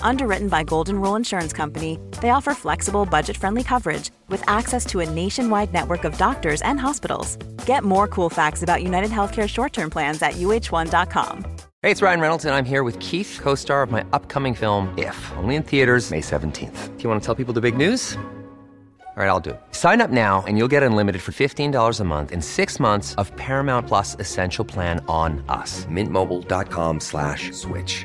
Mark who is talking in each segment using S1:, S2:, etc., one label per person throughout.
S1: Underwritten by Golden Rule Insurance Company, they offer flexible, budget-friendly coverage with access to a nationwide network of doctors and hospitals. Get more cool facts about United Healthcare short-term plans at uh1.com.
S2: Hey, it's Ryan Reynolds, and I'm here with Keith, co-star of my upcoming film, If, only in theaters May 17th. Do you want to tell people the big news? All right, I'll do it. Sign up now and you'll get unlimited for $15 a month in six months of Paramount Plus Essential Plan on us. Mintmobile.com slash switch.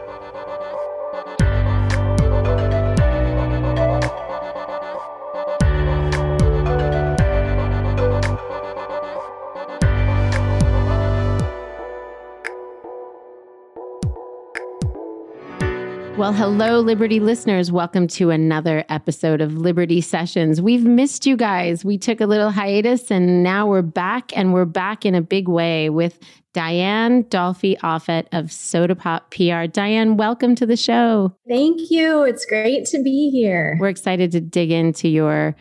S3: Well, hello, Liberty listeners. Welcome to another episode of Liberty Sessions. We've missed you guys. We took a little hiatus and now we're back, and we're back in a big way with Dyan Dolfi-Offutt of Soda Pop PR. Dyan, welcome to the show.
S4: Thank you. It's great to be here.
S3: We're excited to dig into your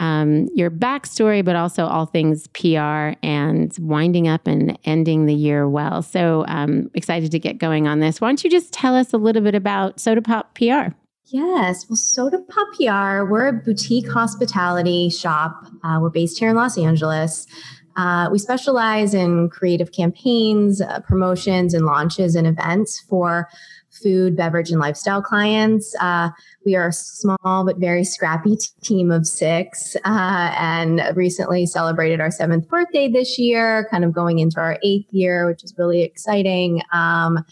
S3: um, your backstory, but also all things PR and winding up and ending the year well. So um, excited to get going on this. Why don't you just tell us a little bit about Soda Pop PR?
S4: Yes, well, Soda Pop PR, we're a boutique hospitality shop. Uh, we're based here in Los Angeles. Uh, we specialize in creative campaigns, uh, promotions, and launches and events for food, beverage, and lifestyle clients. Uh, we are a small but very scrappy t- team of six uh, and recently celebrated our seventh birthday this year, kind of going into our eighth year, which is really exciting. Um,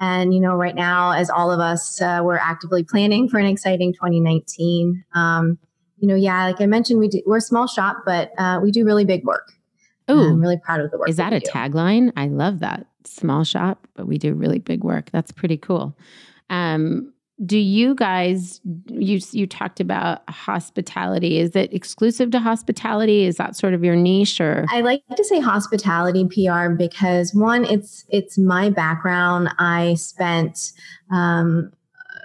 S4: and, you know, right now, as all of us, uh, we're actively planning for an exciting 2019. Um, you know, yeah, like I mentioned, we do, we're a small shop, but uh, we do really big work.
S3: Oh,
S4: I'm really proud of the work.
S3: Is that, that a
S4: do.
S3: tagline? I love that. Small shop, but we do really big work. That's pretty cool. Um, do you guys you you talked about hospitality is it exclusive to hospitality is that sort of your niche or
S4: i like to say hospitality pr because one it's it's my background i spent um,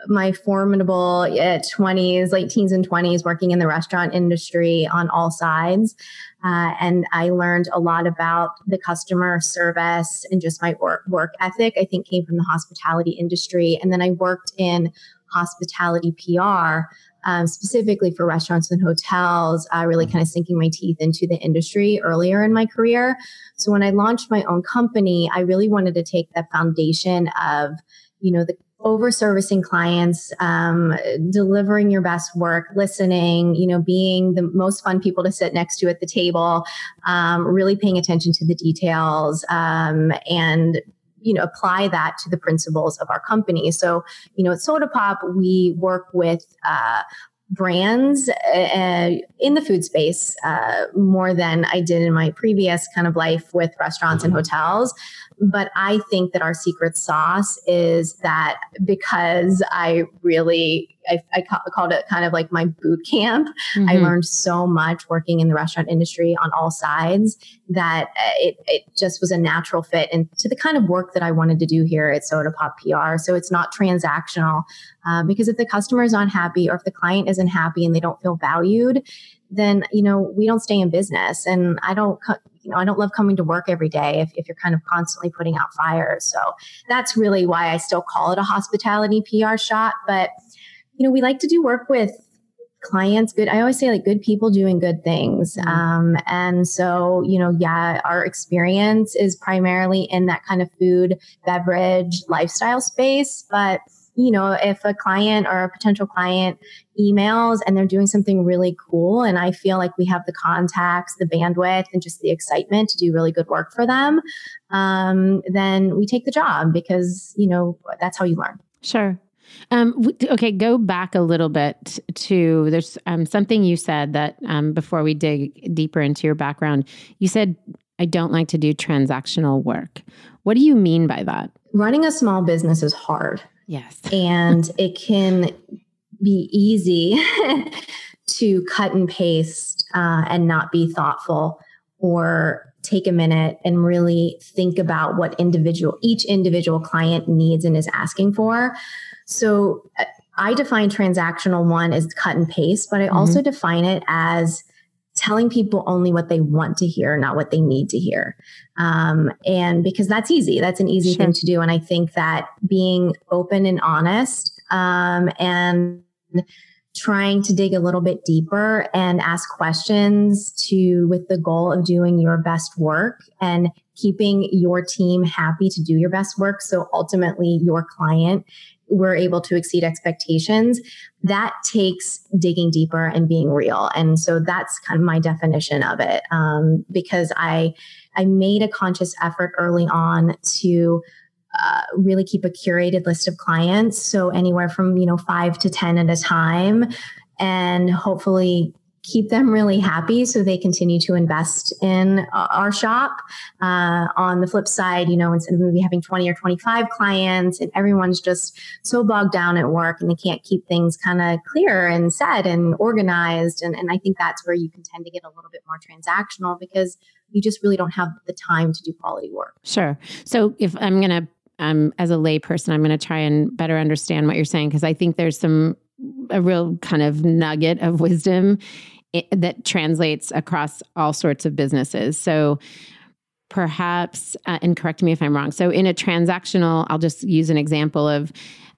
S4: my formidable uh, 20s, late teens and 20s, working in the restaurant industry on all sides. Uh, and I learned a lot about the customer service and just my work, work ethic, I think came from the hospitality industry. And then I worked in hospitality PR. Um, specifically for restaurants and hotels, uh, really kind of sinking my teeth into the industry earlier in my career. So when I launched my own company, I really wanted to take the foundation of, you know, the over servicing clients, um, delivering your best work, listening, you know, being the most fun people to sit next to at the table, um, really paying attention to the details, um, and you know apply that to the principles of our company. So you know at soda pop we work with uh, brands uh, in the food space uh, more than I did in my previous kind of life with restaurants and hotels. But I think that our secret sauce is that because I really I, I called it kind of like my boot camp. Mm-hmm. I learned so much working in the restaurant industry on all sides that uh, it, it just was a natural fit into the kind of work that I wanted to do here at Soda Pop PR. So it's not transactional uh, because if the customer is unhappy or if the client isn't happy and they don't feel valued, then you know we don't stay in business. And I don't, you know, I don't love coming to work every day if, if you're kind of constantly putting out fires. So that's really why I still call it a hospitality PR shot. But you know, we like to do work with clients good i always say like good people doing good things. Mm-hmm. um, and so you know yeah our experience is primarily in that kind of food beverage lifestyle space. But you know if a client or a potential client emails and they're doing something really cool and i feel like we have the contacts the bandwidth and just the excitement to do really good work for them um, then we take the job because you know that's how you learn.
S3: Sure um, okay, go back a little bit to there's um, something you said that um, before we dig deeper into your background, you said, I don't like to do transactional work. What do you mean by that?
S4: Running a small business is hard.
S3: Yes.
S4: and it can be easy to cut and paste uh, and not be thoughtful or take a minute and really think about what individual each individual client needs and is asking for so uh, I define transactional one as cut and paste, but I mm-hmm. also define it as telling people only what they want to hear, not what they need to hear. Um, and because that's easy, that's an easy sure. thing to do. And I think that being open and honest um, and trying to dig a little bit deeper and ask questions to with the goal of doing your best work and keeping your team happy to do your best work so ultimately your client we're able to exceed expectations, that takes digging deeper and being real. And so that's kind of my definition of it. Um, because I, I made a conscious effort early on to uh, really keep a curated list of clients. So anywhere from, you know, five to 10 at a time and hopefully keep them really happy so they continue to invest in our shop. Uh, on the flip side, you know, instead of maybe having 20 or 25 clients and everyone's just so bogged down at work and they can't keep things kind of clear and set and organized. And, and I think that's where you can tend to get a little bit more transactional because you just really don't have the time to do quality work.
S3: Sure. So if I'm going to um, as a layperson, I'm going to try and better understand what you're saying because I think there's some a real kind of nugget of wisdom that translates across all sorts of businesses. So perhaps, uh, and correct me if I'm wrong. So in a transactional, I'll just use an example of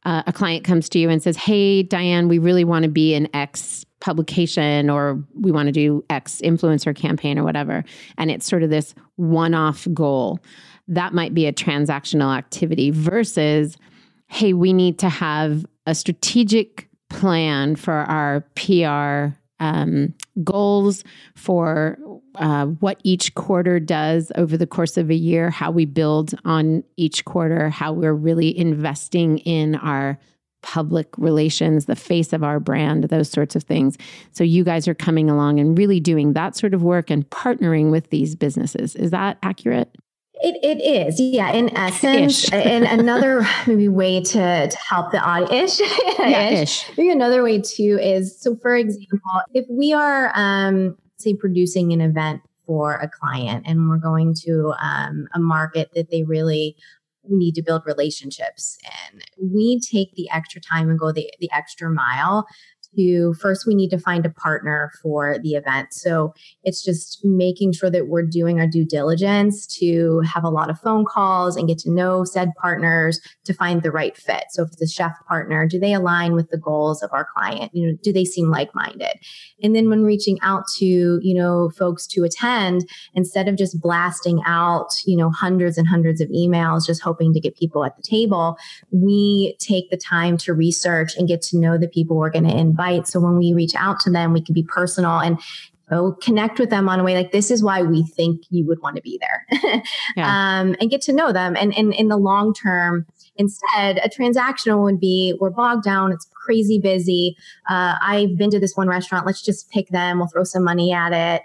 S3: uh, a client comes to you and says, Hey, Dyan, we really want to be an X publication or we want to do X influencer campaign or whatever. And it's sort of this one off goal. That might be a transactional activity versus, Hey, we need to have a strategic plan for our PR um, goals for uh, what each quarter does over the course of a year, how we build on each quarter, how we're really investing in our public relations, the face of our brand, those sorts of things. So you guys are coming along and really doing that sort of work and partnering with these businesses. Is that accurate?
S4: It, it is, yeah, in essence. and another maybe way to, to help the audience, yeah, ish. Maybe another way too is so, for example, if we are, um, say, producing an event for a client and we're going to um, a market that they really need to build relationships and we take the extra time and go the, the extra mile to first we need to find a partner for the event. So it's just making sure that we're doing our due diligence to have a lot of phone calls and get to know said partners to find the right fit. So if it's a chef partner, do they align with the goals of our client? You know, do they seem like-minded? And then when reaching out to, you know, folks to attend, instead of just blasting out, you know, hundreds and hundreds of emails just hoping to get people at the table, we take the time to research and get to know the people we're going to invite invite. So when we reach out to them, we can be personal and connect with them on a way like this is why we think you would want to be there yeah. um, and get to know them. And, and in the long term, Instead, a transactional would be we're bogged down, it's crazy busy. Uh, I've been to this one restaurant. Let's just pick them. We'll throw some money at it.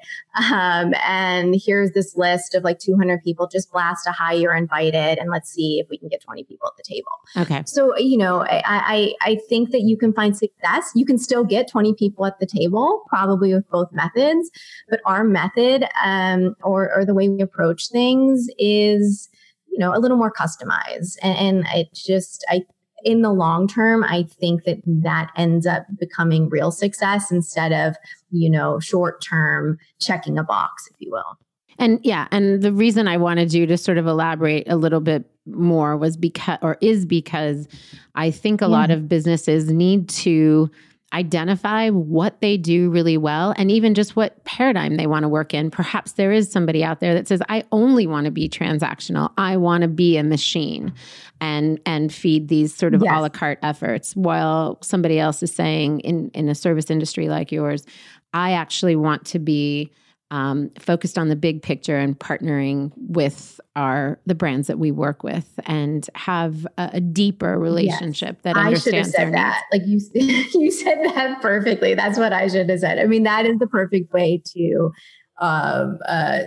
S4: Um, and here's this list of like 200 people. Just blast a hi, you're invited, and let's see if we can get 20 people at the table.
S3: Okay.
S4: So you know, I I, I think that you can find success. You can still get 20 people at the table, probably with both methods. But our method, um, or or the way we approach things, is you know a little more customized, and, and it just I in the long term, I think that that ends up becoming real success instead of, you know, short term checking a box, if you will.
S3: And yeah, and the reason I wanted you to sort of elaborate a little bit more was because, or is because I think a yeah. lot of businesses need to identify what they do really well and even just what paradigm they want to work in. Perhaps there is somebody out there that says, I only want to be transactional. I want to be a machine and and feed these sort of yes. a la carte efforts. While somebody else is saying in, in a service industry like yours, I actually want to be um, focused on the big picture and partnering with our the brands that we work with and have a, a deeper relationship yes. that understands
S4: I should have said that. Like you, you said that perfectly. That's what I should have said. I mean, that is the perfect way to um, uh,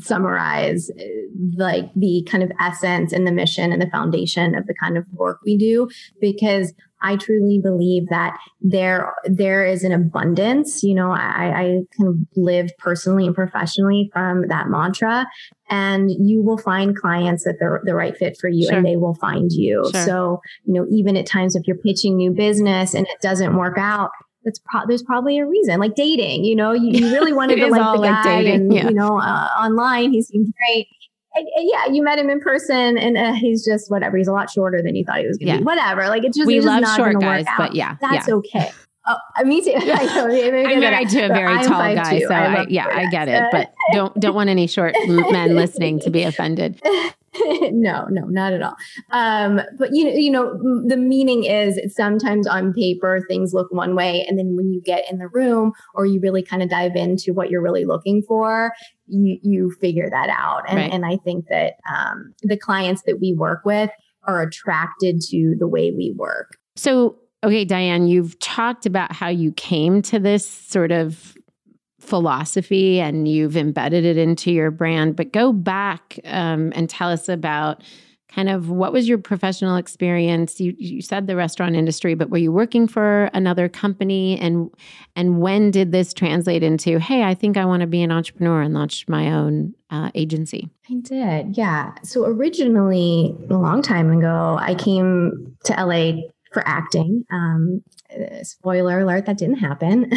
S4: summarize like the kind of essence and the mission and the foundation of the kind of work we do because I truly believe that there there is an abundance. You know, I, I can live personally and professionally from that mantra, and you will find clients that they're the right fit for you, sure. and they will find you. Sure. So, you know, even at times if you're pitching new business and it doesn't work out, that's pro- there's probably a reason like dating you know you, you really wanted to like the guy like and yeah. you know uh, online he seemed great and, and yeah you met him in person and uh, he's just whatever he's a lot shorter than you thought he was gonna yeah. be whatever like it's just
S3: we
S4: it's
S3: love
S4: just
S3: short guys but yeah
S4: that's
S3: yeah.
S4: okay Oh, uh, me too.
S3: Yeah. I'm married to a very tall guy, so I, I yeah, I get it. But don't don't want any short men listening to be offended.
S4: no, no, not at all. Um, but you know, you know, the meaning is sometimes on paper things look one way, and then when you get in the room or you really kind of dive into what you're really looking for, you you figure that out. And right. and I think that um, the clients that we work with are attracted to the way we work.
S3: So, okay, Dyan, you've talked about how you came to this sort of philosophy and you've embedded it into your brand. But go back um, and tell us about kind of what was your professional experience? You, you said the restaurant industry but were you working for another company? And and when did this translate into hey i think i want to be an entrepreneur and launch my own uh, agency?
S4: I did yeah. So originally a long time ago i came to la for acting um, spoiler alert, that didn't happen.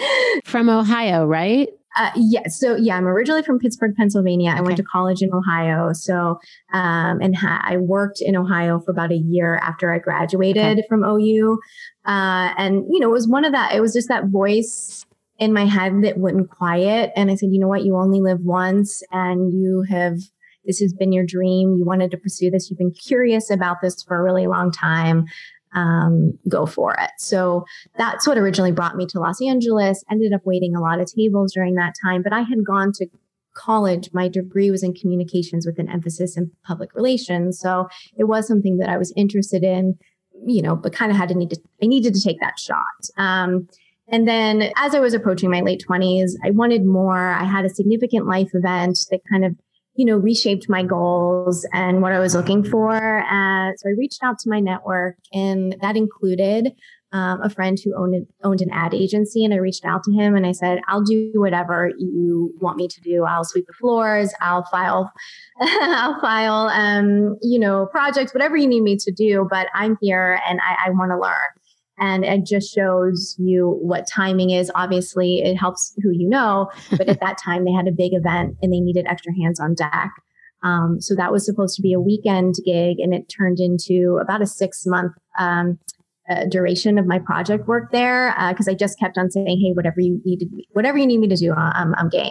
S3: from Ohio, right?
S4: Uh, yes. So yeah, I'm originally from Pittsburgh, Pennsylvania. Okay. I went to college in Ohio. So, um, and ha- I worked in Ohio for about a year after I graduated okay. from OU. Uh, and you know, it was one of that, it was just that voice in my head that wouldn't quiet. And I said, you know what? You only live once and you have, this has been your dream. You wanted to pursue this. You've been curious about this for a really long time um, go for it. So that's what originally brought me to Los Angeles. Ended up waiting a lot of tables during that time, but I had gone to college. My degree was in communications with an emphasis in public relations. So it was something that I was interested in, you know, but kind of had to need to, I needed to take that shot. Um, and then as I was approaching my late 20s, I wanted more. I had a significant life event that kind of you know, reshaped my goals and what I was looking for. Uh, so I reached out to my network, and that included um, a friend who owned owned an ad agency. And I reached out to him and I said, "I'll do whatever you want me to do. I'll sweep the floors. I'll file, I'll file, um, you know, projects, whatever you need me to do. But I'm here and I, I want to learn." And it just shows you what timing is. Obviously, it helps who you know, but at that time they had a big event and they needed extra hands on deck. Um, so that was supposed to be a weekend gig, and it turned into about a six month um, uh, duration of my project work there because uh, I just kept on saying, "Hey, whatever you need to, whatever you need me to do, I'm, I'm game."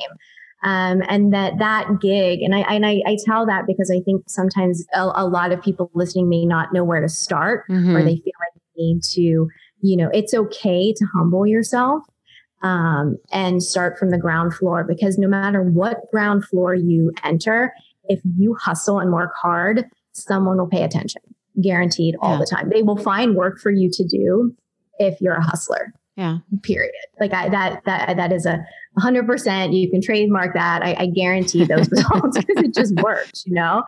S4: Um, and that that gig, and I and I, I, tell that because I think sometimes a, a, lot of people listening may not know where to start, mm-hmm. or they feel like need to, you know, it's okay to humble yourself um, and start from the ground floor because no matter what ground floor you enter, if you hustle and work hard, someone will pay attention. guaranteed all
S3: Yeah.
S4: the time. They will find work for you to do if you're a hustler.
S3: Yeah.
S4: Period. Like I, that that that is a hundred percent. You can trademark that. I, I guarantee those results because it just works, you know.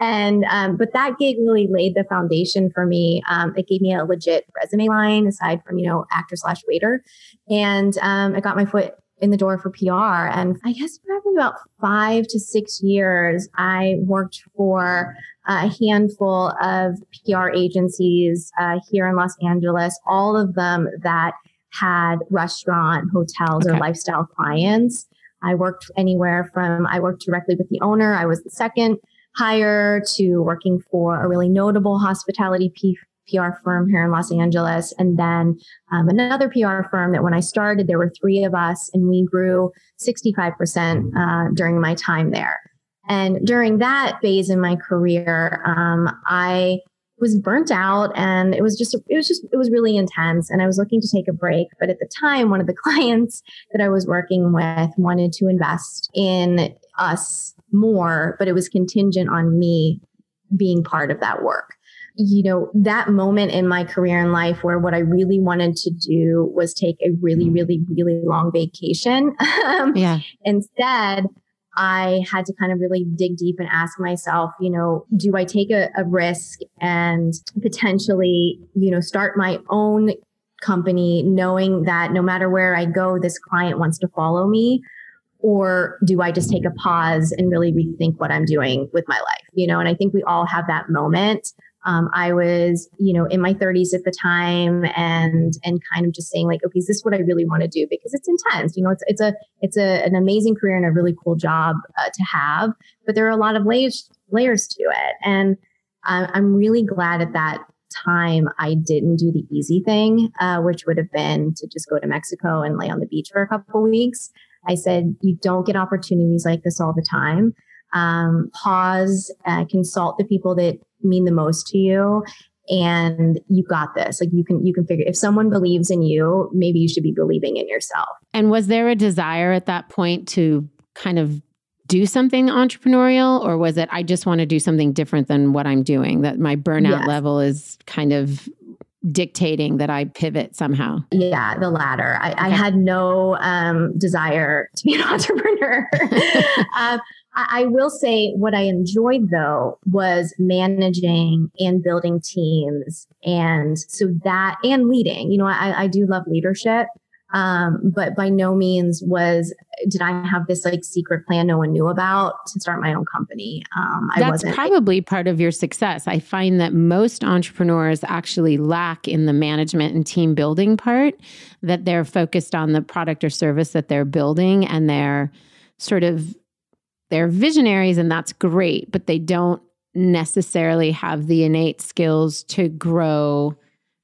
S4: And um, but that gig really laid the foundation for me. Um, it gave me a legit resume line aside from you know actor slash waiter, and um, I got my foot in the door for PR. And I guess probably about five to six years, I worked for a handful of PR agencies uh, here in Los Angeles. All of them that had restaurant, hotels,
S3: Okay.
S4: or lifestyle clients. I worked anywhere from I worked directly with the owner. I was the second hire to working for a really notable hospitality P- PR firm here in Los Angeles. And then um, another PR firm that when I started, there were three of us and we grew 65% uh, during my time there. And during that phase in my career, um, I was burnt out and it was just, it was just, it was really intense. And I was looking to take a break. But at the time, one of the clients that I was working with wanted to invest in us more, but it was contingent on me being part of that work. You know, that moment in my career and life where what I really wanted to do was take a really, really, really long vacation. Um,
S3: Yeah.
S4: Instead, I had to kind of really dig deep and ask myself, you know, do I take a, a risk and potentially, you know, start my own company knowing that no matter where I go, this client wants to follow me? Or do I just take a pause and really rethink what I'm doing with my life? You know, and I think we all have that moment. Um, I was, you know, in my 30s at the time, and and kind of just saying like, okay, is this what I really want to do? Because it's intense. You know, it's it's a it's a, an amazing career and a really cool job uh, to have, but there are a lot of layers layers to it, and I, I'm really glad at that time I didn't do the easy thing, uh, which would have been to just go to Mexico and lay on the beach for a couple weeks. I said, you don't get opportunities like this all the time. Um, pause, uh, consult the people that mean the most to you. And you got this. Like you can, you can figure, if someone believes in you, maybe you should be believing in yourself.
S3: And was there a desire at that point to kind of do something entrepreneurial or was it I just want to do something different than what I'm doing that my burnout
S4: Yes.
S3: level is kind of dictating that I pivot somehow?
S4: Yeah, the latter. I, I had no um, desire to be an entrepreneur. I, I will say what I enjoyed though was managing and building teams, and so that and leading. You know, I, I do love leadership, um, but by no means was did I have this like secret plan no one knew about to start my own company. Um, I
S3: That's
S4: wasn't.
S3: probably part of your success. I find that most entrepreneurs actually lack in the management and team building part, that they're focused on the product or service that they're building and they're sort of they're visionaries and that's great, but they don't necessarily have the innate skills to grow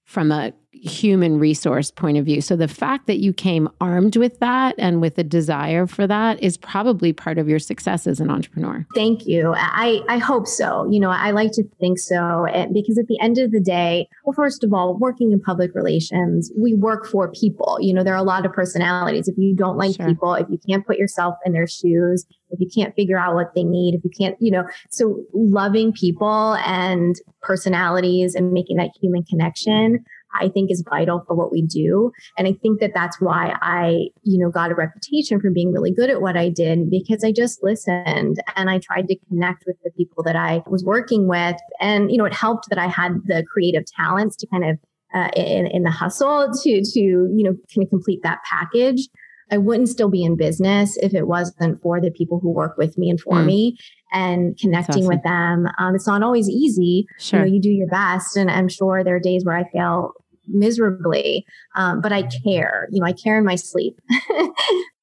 S3: from a human resource point of view. So the fact that you came armed with that and with a desire for that is probably part of your success as an entrepreneur.
S4: Thank you. I, I hope so. You know, I like to think so and because at the end of the day, well, first of all, working in public relations, we work for people. You know, there are a lot of personalities. If you don't like
S3: Sure.
S4: people, if you can't put yourself in their shoes, if you can't figure out what they need, if you can't, you know, so loving people and personalities and making that human connection, I think is vital for what we do. And I think that that's why I, you know, got a reputation for being really good at what I did because I just listened and I tried to connect with the people that I was working with. And, you know, it helped that I had the creative talents to kind of, uh, in, in the hustle to, to, you know, kind of complete that package. I wouldn't still be in business if it wasn't for the people who work with me and for
S3: Mm.
S4: me and connecting
S3: awesome.
S4: with them. Um, it's not always easy
S3: Sure.
S4: you know you do your best and i'm sure there are days where i fail miserably um, but i care. You know i care in my sleep.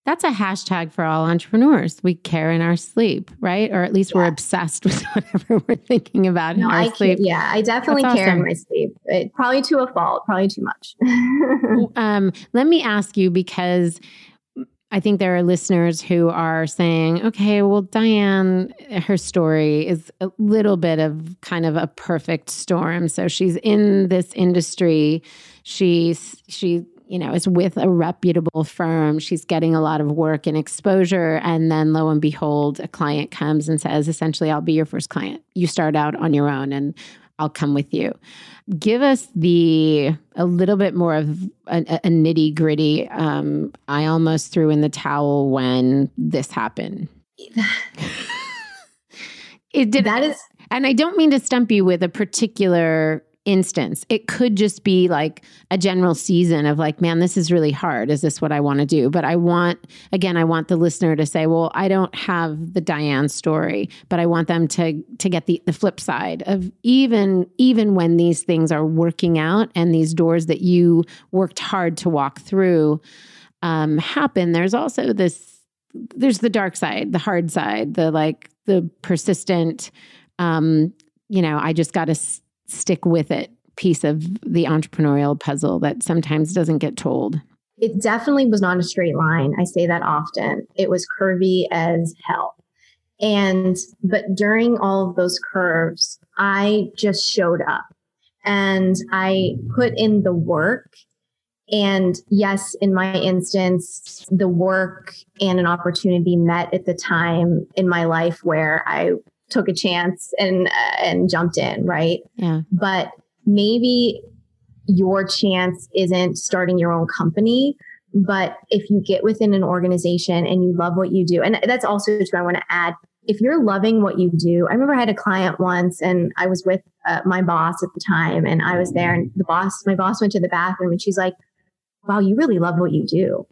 S3: That's a hashtag for all entrepreneurs. We care in our sleep, right? Or at least we're obsessed with whatever we're thinking about in our
S4: I
S3: sleep.
S4: care, yeah i definitely
S3: That's
S4: care in my sleep. It, probably to a fault probably too much.
S3: Um, let me ask you because I think there are listeners who are saying, okay, well, Dyan, her story is a little bit of kind of a perfect storm. So she's in this industry. She's, she, you know, is with a reputable firm. She's getting a lot of work and exposure. And then lo and behold, a client comes and says, essentially, I'll be your first client. You start out on your own and I'll come with you. Give us the a little bit more of a, a nitty gritty. Um, I almost threw in the towel when this happened. it did
S4: That is
S3: and I don't mean to stump you with a particular instance. It could just be like a general season of like, man, this is really hard. Is this what I want to do? But I want, again, I want the listener to say, well, I don't have the Dyan story, but I want them to to get the the flip side of even even when these things are working out and these doors that you worked hard to walk through um, happen. There's also this. There's the dark side, the hard side, the like the persistent. Um, you know, I just got to stick with it piece of the entrepreneurial puzzle that sometimes doesn't get told.
S4: it definitely was not a straight line. I say that often. It was curvy as hell. And, but during all of those curves, I just showed up and I put in the work. And yes, in my instance, the work and an opportunity met at the time in my life where I took a chance and, uh, and jumped in, right?
S3: Yeah.
S4: but maybe your chance isn't starting your own company but if you get within an organization and you love what you do and that's also true i want to add if you're loving what you do i remember i had a client once and i was with uh, my boss at the time and i was there and the boss my boss went to the bathroom and she's like wow you really love what you do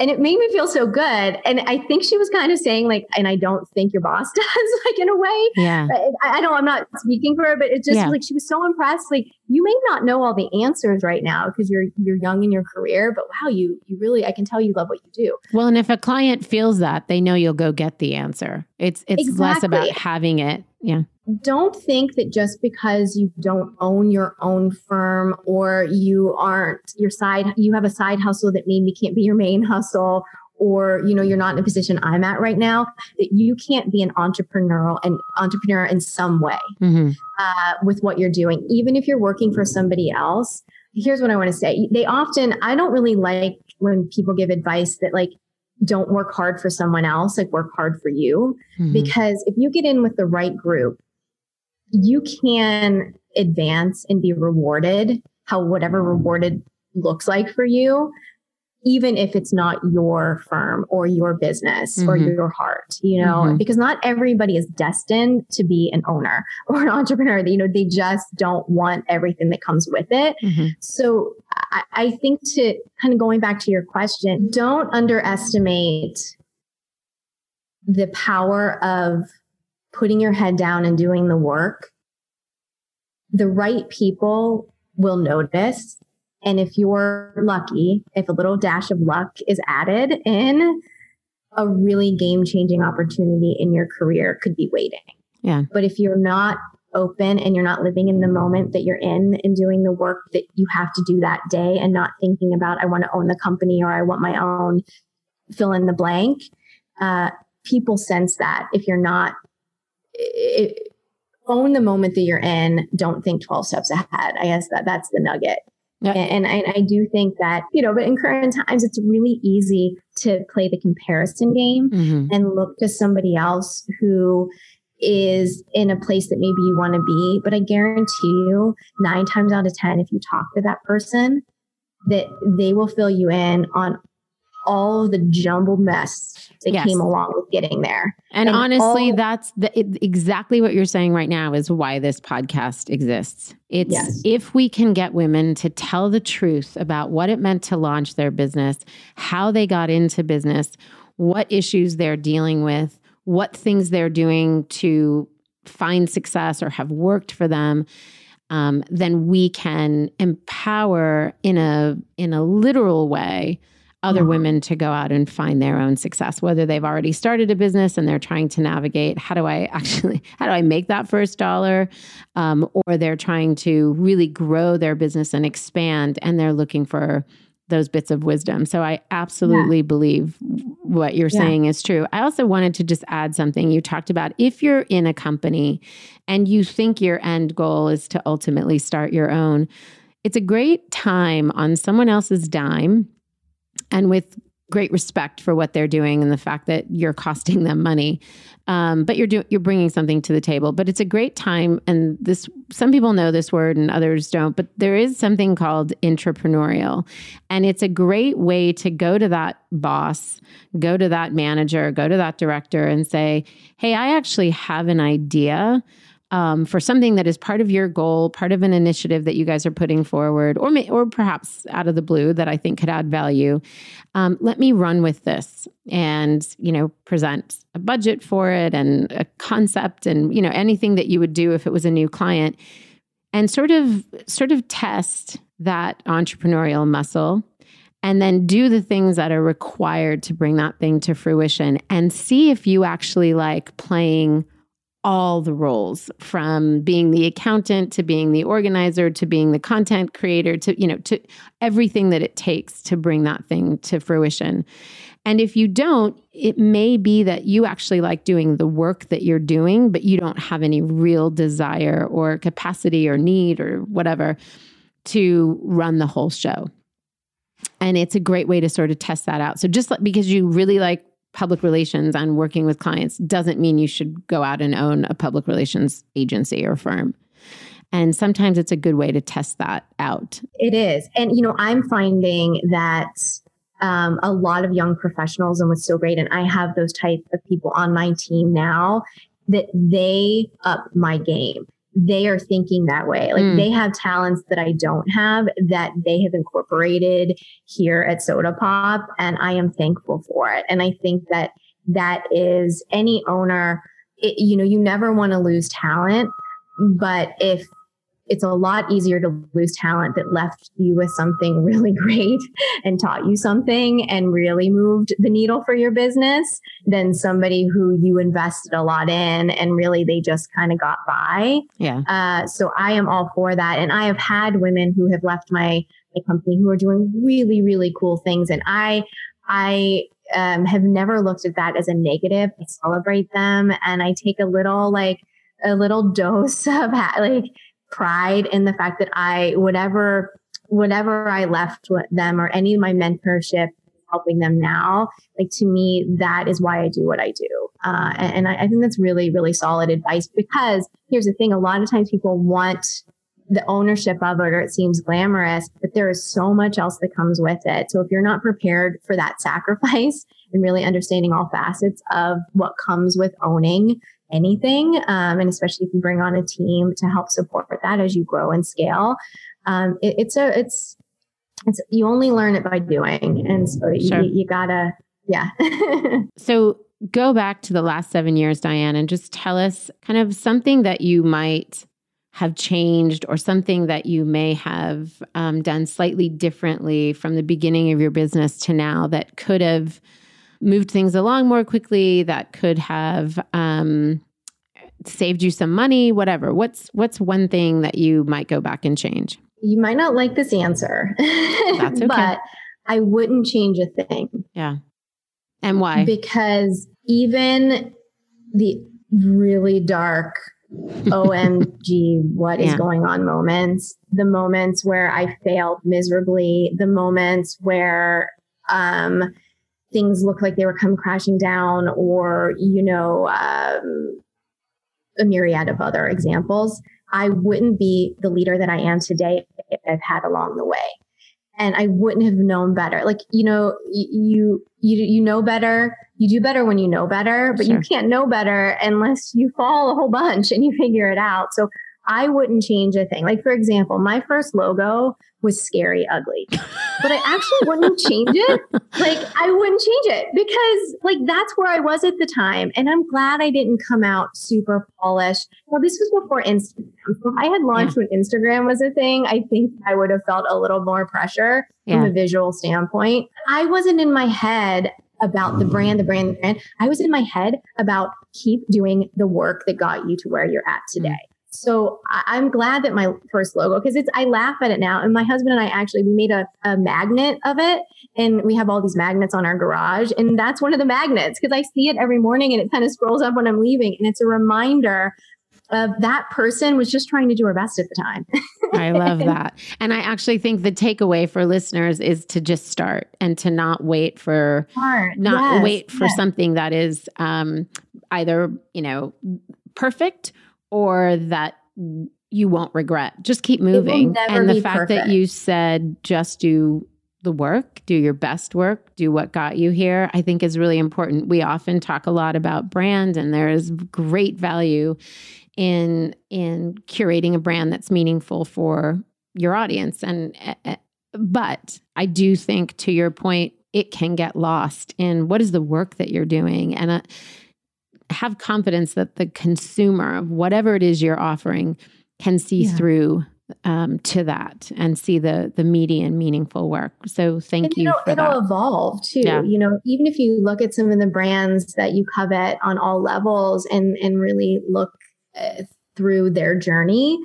S4: and it made me feel so good and i think she was kind of saying like and i don't think your boss does like in a way
S3: Yeah.
S4: I, I know I'm not speaking for her, but it just
S3: Yeah.
S4: like she was so impressed. Like you may not know all the answers right now because you're you're young in your career, but wow, you you really I can tell you love what you do.
S3: Well, and if a client feels that, they know you'll go get the answer. It's it's less about having it. Yeah.
S4: Don't think that just because you don't own your own firm or you aren't your side you have a side hustle that maybe can't be your main hustle or you know you're not in a position I'm at right now that you can't be an entrepreneurial and entrepreneur in some way.
S3: hmm
S4: uh, with what you're doing, even if you're working for somebody else. Here's what I want to say. They often, I don't really like when people give advice that like, don't work hard for someone else, like work hard for you.
S3: Mhm.
S4: Because if you get in with the right group, you can advance and be rewarded how whatever rewarded looks like for you even if it's not your firm or your business or
S3: Mhm.
S4: your heart you know
S3: Mhm.
S4: because not everybody is destined to be an owner or an entrepreneur you know they just don't want everything that comes with it
S3: Mhm.
S4: so I, I think to kind of going back to your question, don't underestimate the power of putting your head down and doing the work. The right people will notice. And if you're lucky, if a little dash of luck is added in, a really game changing opportunity in your career could be waiting.
S3: Yeah.
S4: But if you're not open and you're not living in the moment that you're in and doing the work that you have to do that day and not thinking about, I want to own the company or I want my own fill in the blank, uh, people sense that if you're not, i own the moment that you're in, don't think 12 steps ahead. I guess that that's the nugget.
S3: Yeah.
S4: And, and I, do think that, you know, but in current times, it's really easy to play the comparison game
S3: Mhm.
S4: and look to somebody else who is in a place that maybe you want to be. But I guarantee you, nine times out of 10, if you talk to that person, that they will fill you in on all of the jumbled mess that
S3: Yes.
S4: came along with getting there.
S3: And,
S4: And
S3: honestly,
S4: all-
S3: that's the, it, exactly what you're saying right now is why this podcast exists. It's
S4: Yes.
S3: if we can get women to tell the truth about what it meant to launch their business, how they got into business, what issues they're dealing with, what things they're doing to find success or have worked for them. Um, then we can empower in a in a literal way other
S4: Mhm.
S3: women to go out and find their own success whether they've already started a business and they're trying to navigate how do i actually how do i make that first dollar? Um, or they're trying to really grow their business and expand and they're looking for those bits of wisdom. So i absolutely believe what you're
S4: Yeah.
S3: saying is true. I also wanted to just add something. You talked about if you're in a company and you think your end goal is to ultimately start your own it's a great time on someone else's dime and with great respect for what they're doing and the fact that you're costing them money. Um, but you're doing you're bringing something to the table. But it's a great time, and this some people know this word and others don't. But there is something called intrapreneurial, and it's a great way to go to that boss, go to that manager, go to that director, and say, "Hey, I actually have an idea." Um, for something that is part of your goal, part of an initiative that you guys are putting forward, or may, or perhaps out of the blue that I think could add value. Um, let me run with this and you know present a budget for it and a concept and you know anything that you would do if it was a new client, and sort of sort of test that entrepreneurial muscle and then do the things that are required to bring that thing to fruition and see if you actually like playing all the roles from being the accountant to being the organizer to being the content creator to you know to everything that it takes to bring that thing to fruition. And if you don't it may be that you actually like doing the work that you're doing but you don't have any real desire or capacity or need or whatever to run the whole show. And it's a great way to sort of test that out. So just like, because you really like public relations and working with clients doesn't mean you should go out and own a public relations agency or firm. And sometimes it's a good way to test that out.
S4: It is. And, you know, I'm finding that um, a lot of young professionals, and what's so great, and I have those type of people on my team now, that they up my game they are thinking that way. Like mm. they have talents that I don't have that they have incorporated here at Soda Pop. And I am thankful for it. And I think that that is any owner, it, you know, you never want to lose talent. But if it's a lot easier to lose talent that left you with something really great and taught you something and really moved the needle for your business than somebody who you invested a lot in and really they just kind of got by.
S3: Yeah.
S4: Uh, so I am all for that. And I have had women who have left my, my company who are doing really, really cool things. And I, I um, have never looked at that as a negative. I celebrate them and I take a little like, a little dose of like pride in the fact that I, whatever, whatever I left with them or any of my mentorship helping them now, like to me, that is why I do what I do. Uh, and, and I, I think that's really, really solid advice because here's the thing. A lot of times people want the ownership of it or it seems glamorous, but there is so much else that comes with it. So if you're not prepared for that sacrifice and really understanding all facets of what comes with owning anything. Um, and especially if you bring on a team to help support that as you grow and scale. Um, it, it's a, it's, it's, you only learn it by doing. And so sure. you, you gotta, yeah.
S3: so go back to the last seven years, Dyan, and just tell us kind of something that you might have changed or something that you may have um, done slightly differently from the beginning of your business to now that could have moved things along more quickly, that could have um, saved you some money, whatever. What's what's one thing that you might go back and change?
S4: You might not like this answer. That's okay. but I wouldn't change a thing.
S3: Yeah. And why?
S4: Because even the really dark OMG, what is yeah. going on moments, the moments where I failed miserably, the moments where um, things look like they were come crashing down or, you know, um, a myriad of other examples, I wouldn't be the leader that I am today if I've had along the way. And I wouldn't have known better. Like, you know, you, you, you know better. You do better when you know better, but sure. you can't know better unless you fall a whole bunch and you figure it out. So I wouldn't change a thing. Like, for example, my first logo was scary ugly, but I actually wouldn't change it. Like, I wouldn't change it because, like, that's where I was at the time. And I'm glad I didn't come out super polished. Well, this was before Instagram. So if I had launched yeah. when Instagram was a thing, I think I would have felt a little more pressure yeah. from a visual standpoint. I wasn't in my head about the brand, the brand, the brand. I was in my head about keep doing the work that got you to where you're at mm. today. So I, am glad that my first logo, because it's, I laugh at it now. And my husband and I actually, we made a, a magnet of it and we have all these magnets on our garage. And that's one of the magnets because I see it every morning and it kind of scrolls up when I'm leaving. And it's a reminder of that person was just trying to do her best at the time.
S3: I love that. And I actually think the takeaway for listeners is to just start and to not wait for
S4: Start.
S3: not
S4: Yes,
S3: wait for
S4: yes.
S3: something that is um, either, you know, perfect or that you won't regret. Just keep moving. And the fact that you said just do the work, do your best work, do what got you here, I think is really important. We often talk a lot about brand and there is great value in in curating a brand that's meaningful for your audience and uh, but I do think to your point it can get lost in what is the work that you're doing and uh, have confidence that the consumer of whatever it is you're offering can see
S4: Yeah.
S3: through um, to that and see the the meaty and meaningful work. So thank
S4: and
S3: you
S4: it'll,
S3: for
S4: it'll
S3: that.
S4: evolve too.
S3: Yeah.
S4: You know, even if you look at some of the brands that you covet on all levels and and really look uh, through their journey,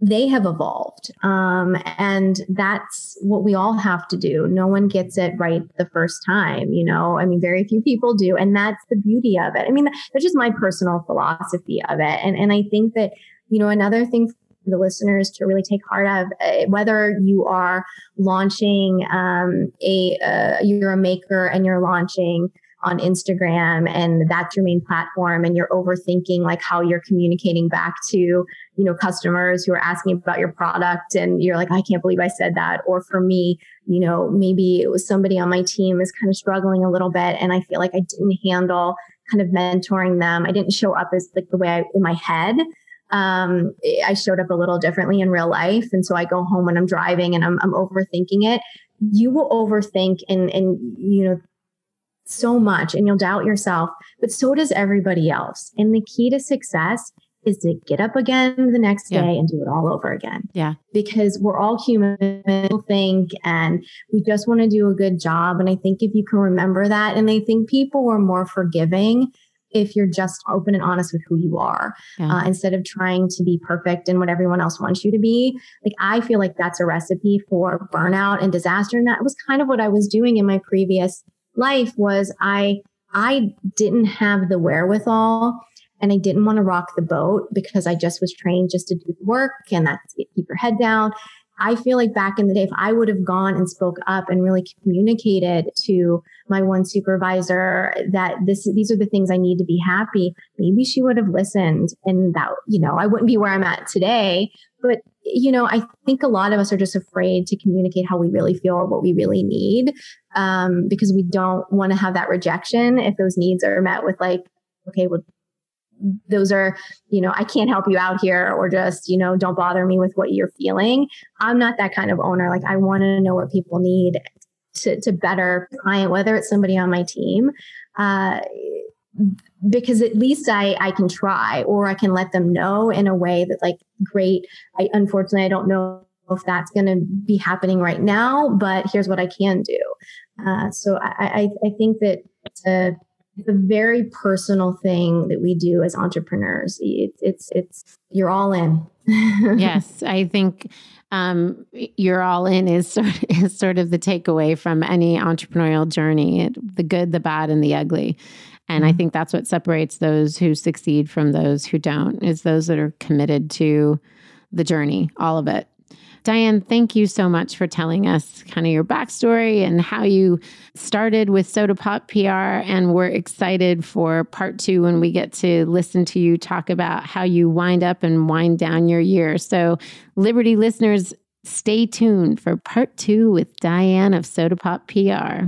S4: they have evolved, um, and that's what we all have to do. No one gets it right the first time. You know, I mean, very few people do, and that's the beauty of it. I mean, that's just my personal philosophy of it, and and I think that you know another thing for the listeners to really take heart of uh, whether you are launching um, a uh, you're a maker and you're launching on Instagram and that's your main platform and you're overthinking like how you're communicating back to you know customers who are asking about your product and you're like I can't believe I said that or for me you know maybe it was somebody on my team is kind of struggling a little bit and I feel like I didn't handle kind of mentoring them I didn't show up as like the way I in my head um, I showed up a little differently in real life. And so I go home when I'm driving and I'm, I'm overthinking it. You will overthink and, and, you know, so much and you'll doubt yourself, but so does everybody else. And the key to success is to get up again the next
S3: Yeah.
S4: day and do it all over again.
S3: Yeah.
S4: Because we're all human, we think, and we just want to do a good job. And I think if you can remember that, and I think people are more forgiving if you're just open and honest with who you are
S3: Yeah.
S4: uh, instead of trying to be perfect and what everyone else wants you to be. Like, I feel like that's a recipe for burnout and disaster. And that was kind of what I was doing in my previous life was I, I didn't have the wherewithal and I didn't want to rock the boat because I just was trained just to do the work and that's it, keep your head down. I feel like back in the day, if I would have gone and spoke up and really communicated to my one supervisor that this, these are the things I need to be happy, maybe she would have listened and that, you know, I wouldn't be where I'm at today. But, you know, I think a lot of us are just afraid to communicate how we really feel or what we really need um, because we don't want to have that rejection if those needs are met with like, okay, well, those are, you know, I can't help you out here or just, you know, don't bother me with what you're feeling. I'm not that kind of owner. Like I want to know what people need to, to better client, whether it's somebody on my team. Uh, because at least I, I can try or I can let them know in a way that like, great. I unfortunately, I don't know if that's going to be happening right now, but here's what I can do. Uh, so I, I, I think that a, it's a very personal thing that we do as entrepreneurs. It's, it's, it's, you're all in.
S3: yes, I think um, you're all in is sort, is sort of the takeaway from any entrepreneurial journey it, the good, the bad, and the ugly. And I think that's what separates those who succeed from those who don't, is those that are committed to the journey, all of it. Dyan, thank you so much for telling us kind of your backstory and how you started with Soda Pop PR. And we're excited for part two when we get to listen to you talk about how you wind up and wind down your year. So, Liberty listeners, stay tuned for part two with Dyan of Soda Pop PR.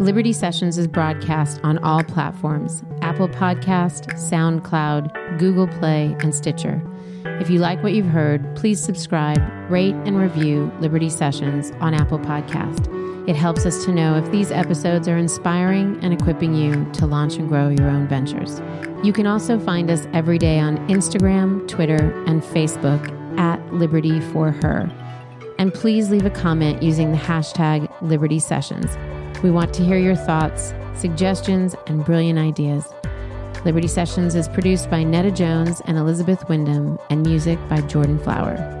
S3: Liberty Sessions is broadcast on all platforms Apple Podcast, SoundCloud, Google Play, and Stitcher. If you like what you've heard, please subscribe, rate, and review Liberty Sessions on Apple Podcast. It helps us to know if these episodes are inspiring and equipping you to launch and grow your own ventures. You can also find us every day on Instagram, Twitter, and Facebook at Liberty for Her. And please leave a comment using the hashtag Liberty Sessions. We want to hear your thoughts, suggestions, and brilliant ideas. Liberty Sessions is produced by Netta Jones and Elizabeth Wyndham, and music by Jordan Flower.